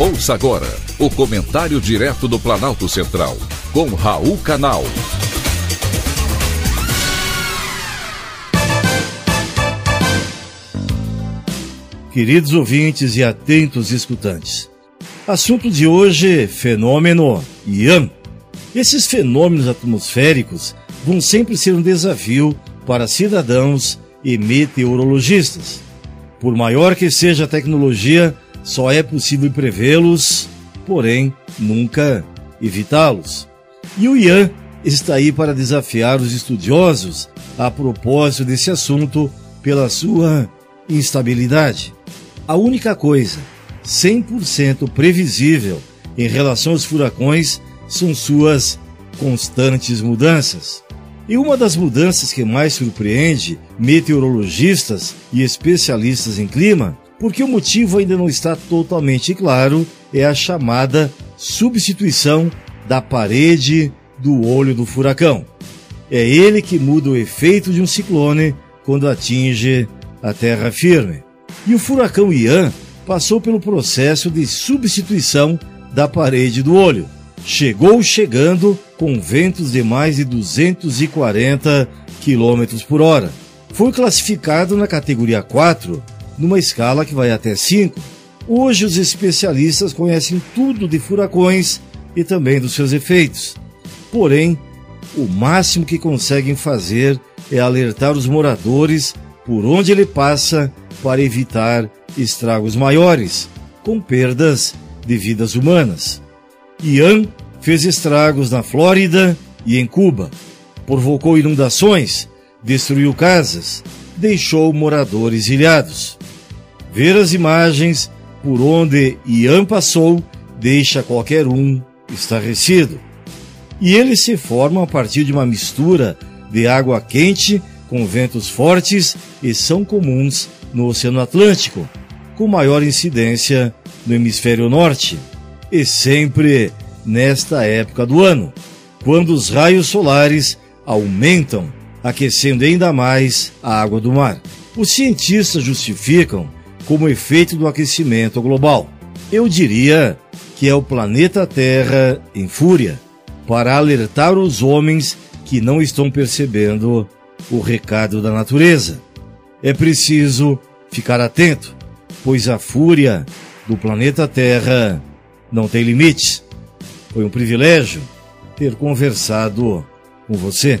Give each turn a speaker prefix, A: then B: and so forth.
A: Ouça agora o comentário direto do Planalto Central, com Raul Canal.
B: Queridos ouvintes e atentos escutantes, assunto de hoje: fenômeno Ian. Esses fenômenos atmosféricos vão sempre ser um desafio para cidadãos e meteorologistas. Por maior que seja a tecnologia, só é possível prevê-los, porém nunca evitá-los. E o Ian está aí para desafiar os estudiosos a propósito desse assunto pela sua instabilidade. A única coisa 100% previsível em relação aos furacões são suas constantes mudanças. E uma das mudanças que mais surpreende meteorologistas e especialistas em clima porque o motivo ainda não está totalmente claro, é a chamada substituição da parede do olho do furacão. É ele que muda o efeito de um ciclone quando atinge a terra firme. E o furacão Ian passou pelo processo de substituição da parede do olho. Chegou chegando com ventos de mais de 240 km por hora. Foi classificado na categoria 4 numa escala que vai até 5. Hoje os especialistas conhecem tudo de furacões e também dos seus efeitos. Porém, o máximo que conseguem fazer é alertar os moradores por onde ele passa para evitar estragos maiores, com perdas de vidas humanas. Ian fez estragos na Flórida e em Cuba, provocou inundações, destruiu casas, deixou moradores ilhados. Ver as imagens por onde Ian passou deixa qualquer um estarrecido. E eles se formam a partir de uma mistura de água quente com ventos fortes e são comuns no Oceano Atlântico, com maior incidência no hemisfério norte, e sempre nesta época do ano, quando os raios solares aumentam, aquecendo ainda mais a água do mar. Os cientistas justificam como efeito do aquecimento global. Eu diria que é o planeta Terra em fúria para alertar os homens que não estão percebendo o recado da natureza. É preciso ficar atento, pois a fúria do planeta Terra não tem limites. Foi um privilégio ter conversado com você.